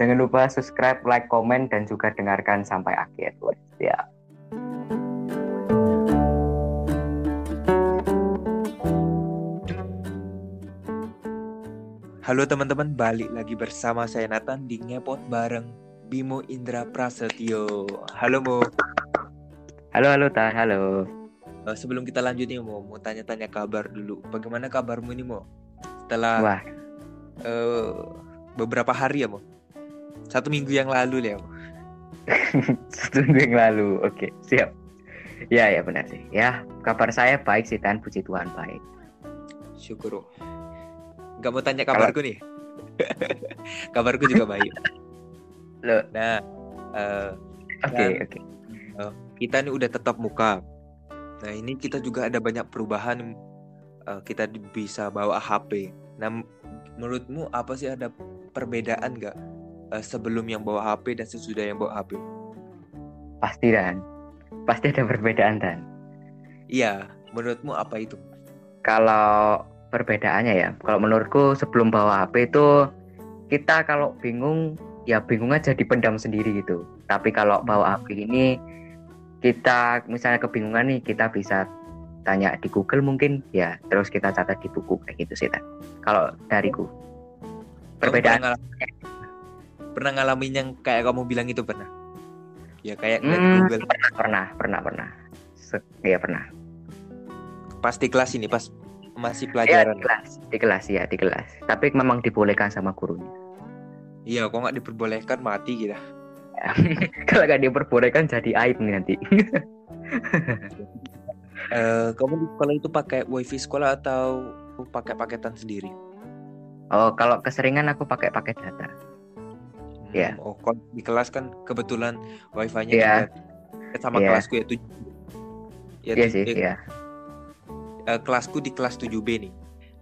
Jangan lupa subscribe, like, komen, dan juga dengarkan sampai akhir. Ya. Halo teman-teman, balik lagi bersama saya Nathan di Ngepot bareng Bimo Indra Prasetyo. Halo Mo. Halo, halo, Tan. Halo. Uh, sebelum kita lanjut nih Mo, mau tanya-tanya kabar dulu. Bagaimana kabarmu nih Mo? Setelah Wah, uh, beberapa hari ya Mo? Satu minggu yang lalu ya Mo? satu minggu yang lalu. Oke, siap. Ya, ya benar sih. Ya, kabar saya baik sih, Tan. Puji Tuhan baik. Syukur. Gak mau tanya kabarku nih. kabarku juga baik. Loh, Nah, uh, oke, Dan- oke. kita nih udah tetap muka. Nah ini kita juga ada banyak perubahan. eh, kita bisa bawa HP. Nah menurutmu apa sih ada perbedaan nggak eh, sebelum yang bawa HP dan sesudah yang bawa HP? Pasti, Dan. Pasti ada perbedaan, Dan. Iya, menurutmu apa itu? Kalau perbedaannya ya, kalau menurutku sebelum bawa HP itu kita kalau bingung ya bingung aja dipendam sendiri gitu. Tapi kalau bawa HP ini kita misalnya kebingungan nih kita bisa tanya di Google mungkin ya terus kita catat di buku kayak gitu sih Tan. Kalau dariku perbedaan pernah ngalamin yang kayak kamu bilang itu pernah? Ya kayak Hmm, Google pernah pernah pernah pernah Se- ya pernah pasti kelas ini pas masih ya pelajaran. di kelas di kelas ya di kelas tapi memang dibolehkan sama gurunya Iya, kok nggak diperbolehkan mati kita. kalau nggak diperbolehkan jadi aib nih nanti Eh, kamu di sekolah itu pakai wifi sekolah atau pakai paketan sendiri? Oh, kalau keseringan aku pakai paket data. Iya. Hmm, Oh, kalau di kelas kan kebetulan wifi-nya Iya. juga sama Iya. kelasku ya tujuh. Ya, tuj- sih, eh, iya. eh, kelasku di kelas 7B nih.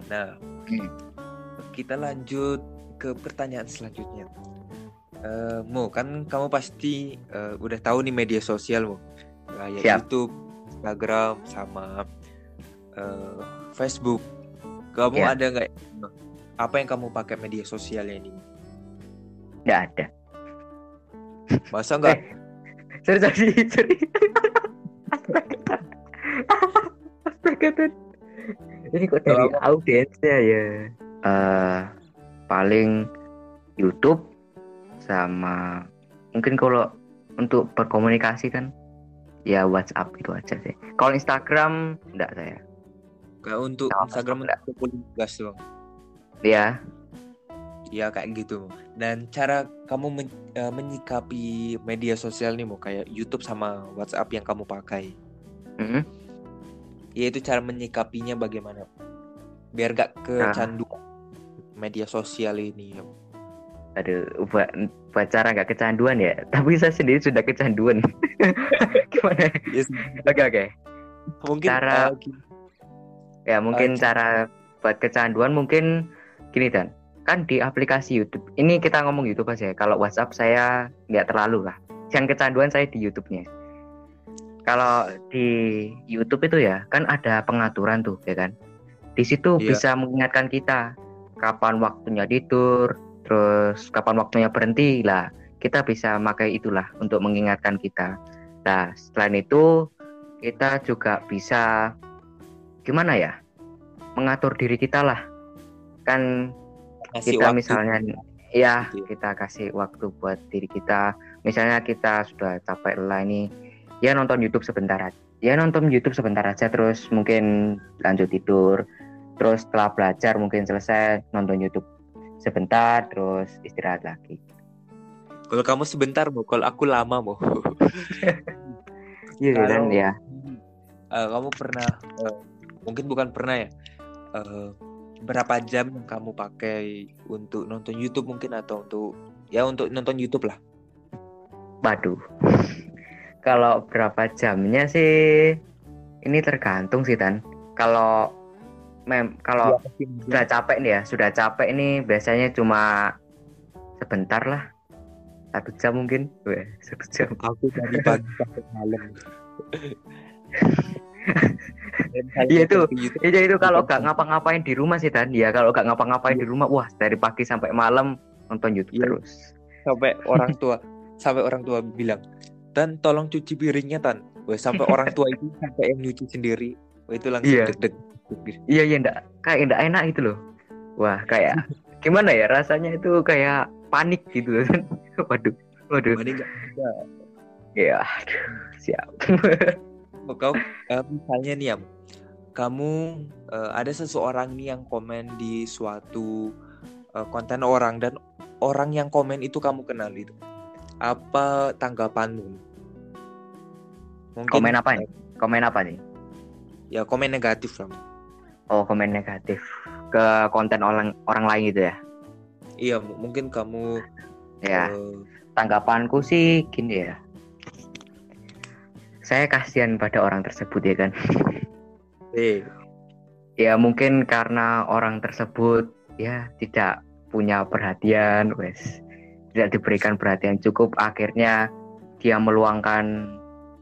Nah, Hmm. kita lanjut ke pertanyaan selanjutnya. Mo, kan kamu pasti eh, udah tahu nih media sosial Mo. Kayak Siap. YouTube, Instagram, sama eh, Facebook. Kamu Iya. ada nggak apa yang kamu pakai media sosialnya ini? Nggak ada. Masa nggak? Sorry, sorry, sorry. Astaga. Astaga, Tun. Ini kok dari Kalau- audiensnya ya? Eh, paling YouTube sama mungkin kalau untuk berkomunikasi kan ya WhatsApp itu aja sih. Kalau Instagram enggak saya. Kayak untuk Instagram nggak. untuk tugas doang. Ya, Ya kayak gitu. Dan cara kamu men- eh, menyikapi media sosial nih mau kayak YouTube sama WhatsApp yang kamu pakai. mm, Yaitu cara menyikapinya bagaimana? Biar gak kecanduan media sosial ini. aduh, buat, buat cara nggak kecanduan ya. Tapi saya sendiri sudah kecanduan. Gimana? Yes. Oke oke. Mungkin Cara- gini- Ya mungkin Oke. cara buat kecanduan mungkin gini dan kan di aplikasi YouTube. Ini kita ngomong YouTube aja. ya. Kalau WhatsApp saya nggak terlalu lah. Yang kecanduan saya di YouTube-nya. Kalau di YouTube itu ya kan ada pengaturan tuh ya kan. Di situ Iya. bisa mengingatkan kita kapan waktunya tidur, terus kapan waktunya berhenti lah. Kita bisa pakai itulah untuk mengingatkan kita. Nah, selain itu kita juga bisa gimana ya mengatur diri kita lah kan ngasih kita waktu. misalnya ya Gitu ya. kita kasih waktu buat diri kita misalnya kita sudah capek lelah ini ya nonton YouTube sebentar aja ya nonton YouTube sebentar aja terus mungkin lanjut tidur terus setelah belajar mungkin selesai nonton YouTube sebentar terus istirahat lagi Kalau kamu sebentar mau, kalau aku lama mau. iya kan ya Eh, kamu pernah eh, mungkin bukan pernah ya eh, berapa jam yang kamu pakai untuk nonton YouTube mungkin atau untuk ya untuk nonton YouTube lah Waduh. Kalau berapa jamnya sih ini tergantung sih Tan. Kalau mem kalau sudah capek nih ya, sudah capek ini biasanya cuma sebentar lah. Satu jam mungkin. Weh, satu jam. aku dari pagi sampai malam Iya, itu. Ke YouTube. Itu itu kalau gak ngapa-ngapain di rumah sih Tan. Ya kalau gak ngapa-ngapain di rumah, wah dari pagi sampai malam nonton YouTube Iya. terus. sampai orang tua sampai orang tua bilang dan tolong cuci piringnya tan Wah, sampai orang tua itu sampai yang nyuci sendiri Wah, itu langsung Iya. deg-deg Iya iya enggak kayak enggak enak itu loh. Wah kayak gimana ya rasanya itu kayak panik gitu kan. Waduh, waduh. Gimana nggak bisa? Ya, aduh, siap. Kau eh, misalnya nih Am, kamu eh, ada seseorang nih yang komen di suatu eh, konten orang dan orang yang komen itu kamu kenal itu apa tanggapanmu mungkin Komen apa nih? Komen apa nih? ya komen negatif lah Oh, komen negatif ke konten orang orang lain gitu ya. iya mungkin kamu Ya, eh, tanggapanku sih gini ya. Saya kasihan pada orang tersebut ya kan. eh Ya mungkin karena orang tersebut ya tidak punya perhatian, wes tidak diberikan perhatian cukup, akhirnya dia meluangkan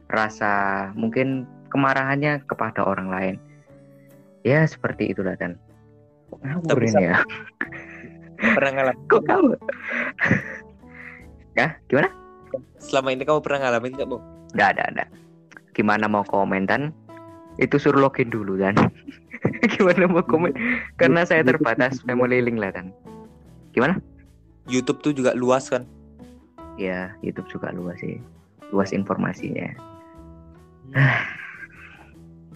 rasa mungkin kemarahannya kepada orang lain. Ya seperti itulah kan. Ngawur Tapi ini ya. pernah ngalamin Kok kamu? ya gimana? selama ini kamu pernah ngalamin nggak bu Nggak ada, ada. Gimana mau komen kan? Itu suruh login dulu kan. Gimana mau komen? Karena saya terbatas family link lah kan. Gimana? YouTube tuh juga luas kan Ya, YouTube juga luas sih. Luas informasinya.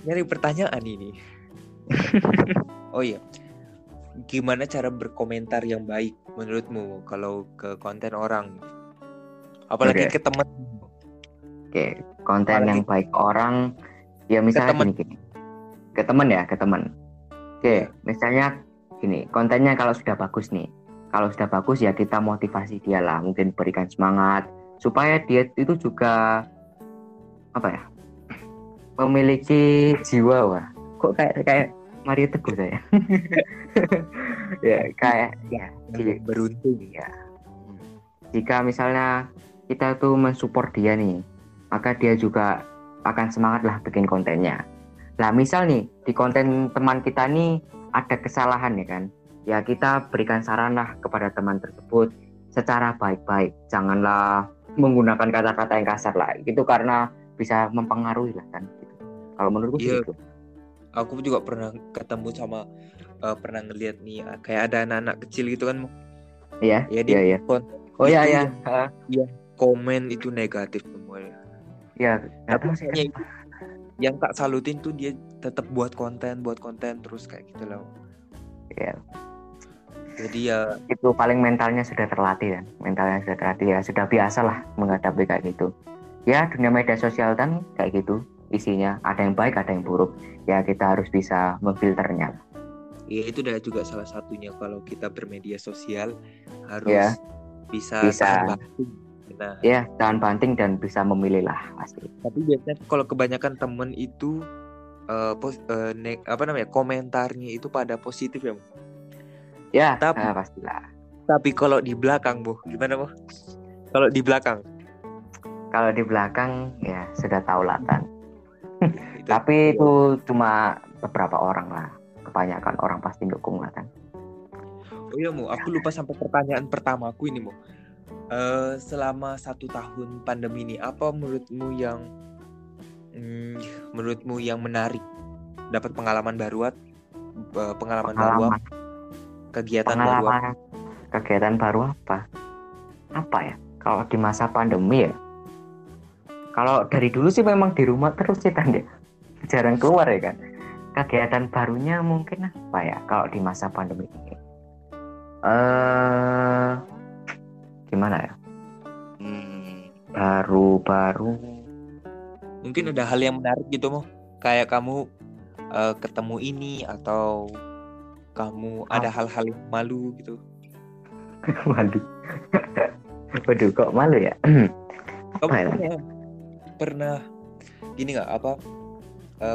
nyari pertanyaan ini oh iya gimana cara berkomentar yang baik menurutmu kalau ke konten orang apalagi Oke. ke teman Oke, konten Apalagi- yang baik orang ya misalnya temen. gini, gini. Ke temen ya, ke temen. Oke, Ya. misalnya gini, kontennya kalau sudah bagus nih. Kalau sudah bagus ya kita motivasi dia lah, mungkin berikan semangat supaya dia itu juga apa ya? memiliki jiwa wah. Kok kayak kayak Mario Teguh saya. ya, kayak ya, yang beruntung Iya. Jika misalnya kita tuh mensupport dia nih, maka dia juga akan semangat lah bikin kontennya. Lah misal nih di konten teman kita nih ada kesalahan ya kan, ya kita berikan saran lah kepada teman tersebut secara baik-baik. Janganlah menggunakan kata-kata yang kasar lah. Itu karena bisa mempengaruhi lah kan. Gitu. Kalau menurutku sih Iya. gitu. aku juga pernah ketemu sama eh, pernah ngeliat nih eh, kayak ada anak-anak kecil gitu kan. Iya, ya iya, iya. konten Oh iya, iya. Ha, komen itu negatif semuanya Iya, nggak tahu sih. Tapi itu yang tak salutin tuh dia tetap buat konten buat konten terus kayak gitu loh Iya. jadi ya itu paling mentalnya sudah terlatih kan mentalnya sudah terlatih ya sudah biasa lah menghadapi kayak gitu ya dunia media sosial kan kayak gitu isinya ada yang baik ada yang buruk ya kita harus bisa memfilternya Ya itu udah juga salah satunya kalau kita bermedia sosial harus Ya. bisa, Bisa. Nah, ya tahan banting dan bisa memilih lah pasti tapi biasanya kalau kebanyakan temen itu eh, pos, eh, ne- apa namanya komentarnya itu pada positif ya. Mo? ya Tapi- ah, pastilah Tapi kalau di belakang, Bu, gimana, Bu? Kalau di belakang, kalau di belakang ya sudah tahu lah kan itu, tapi itu cuma beberapa orang lah kebanyakan orang pasti dukung lah kan Oh iya, Mo, aku lupa sampai pertanyaan pertamaku ini, Mo. Eh, selama satu tahun pandemi ini, apa menurutmu yang hmm, menurutmu yang menarik? Dapat pengalaman baru, at- eh, pengalaman, baru, pengalaman. Apa? kegiatan baru, apa? pengalaman kegiatan baru apa? Apa ya? Kalau di masa pandemi ya? Kalau dari dulu sih memang di rumah terus sih kan ya. Jarang keluar ya kan kegiatan barunya mungkin apa ya kalau di masa pandemi ini? Eh gimana ya Hmm, baru-baru Mungkin ada hal yang menarik gitu, Mo. Kayak kamu eh, ketemu ini atau kamu ada hal-hal yang malu gitu. malu waduh kok malu ya Kamu ya? pernah, pernah gini nggak apa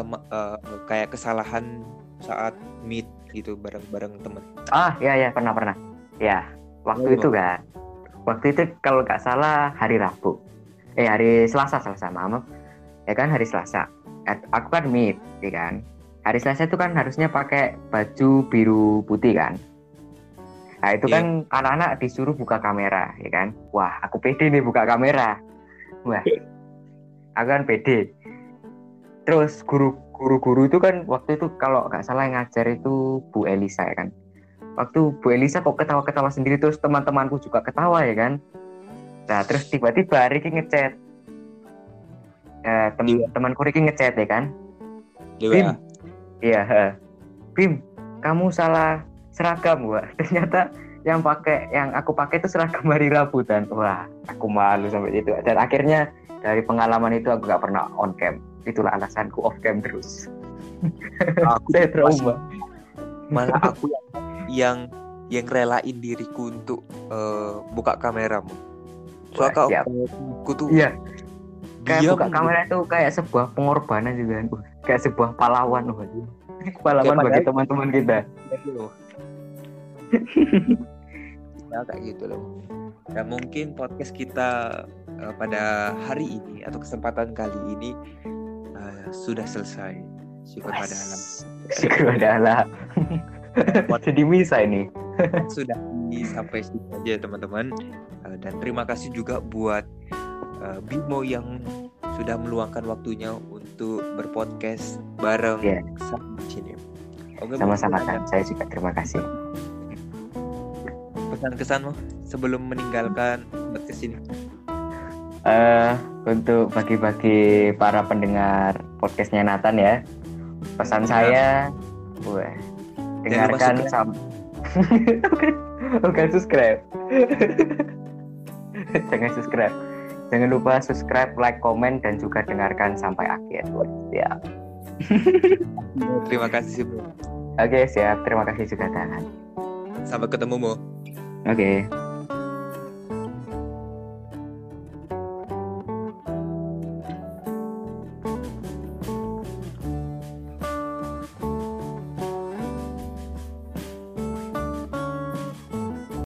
ma- eh, kayak kesalahan saat meet gitu bareng-bareng temen. Ah, ya ya pernah pernah. Ya, waktu Oh. itu kan. Waktu itu kalau nggak salah hari Rabu. Eh hari Selasa Selasa maaf. Ya kan hari Selasa. Aku kan meet, ya kan. Hari Selasa itu kan harusnya pakai baju biru putih kan. Nah itu Iya. kan anak-anak disuruh buka kamera, ya kan? Wah, aku pede nih buka kamera. Wah, aku kan pede. Terus guru guru-guru itu kan waktu itu kalau nggak salah yang ngajar itu Bu Elisa ya kan. Waktu Bu Elisa kok ketawa-ketawa sendiri terus teman-temanku juga ketawa ya kan. Nah terus tiba-tiba Ricky ngechat. Eh, tem Iya. temanku Ricky ngechat ya kan. Di Bim, iya. Bim, kamu salah seragam gua. Ternyata yang pakai yang aku pakai itu seragam hari Rabu dan wah, aku malu sampai itu. Dan akhirnya dari pengalaman itu aku gak pernah on cam. Itulah alasanku off cam terus. Aku Saya trauma. malah aku yang yang yang relain diriku untuk eh, buka kameramu. Soalnya siap. aku tuh Iya, kayak diam buka kamera itu kayak sebuah pengorbanan juga Kayak sebuah pahlawan. Wah. Pahlawan bagi teman-teman kita. gitu loh. ya kayak gitu loh. Dan mungkin podcast kita eh, pada hari ini atau kesempatan kali ini eh, sudah selesai. Syukur pada alam. Syukur pada Allah. Jadi bisa ini. sudah di- sampai situ aja teman-teman Eh, dan terima kasih juga buat eh, Bimo yang sudah meluangkan waktunya untuk berpodcast bareng Iya. sama di sini. Oke, Sama-sama kan. Saya juga terima kasih. ada Pesan-kesanmu sebelum meninggalkan podcast ini. eh untuk bagi-bagi para pendengar podcastnya Nathan ya pesan Ya. saya wah dengarkan sam bukan subscribe. Jangan subscribe. Jangan lupa subscribe like komen dan juga dengarkan sampai akhir. Siap Terima kasih Bimo. oke siap. Terima kasih juga Dan Sampai ketemu Mo. oke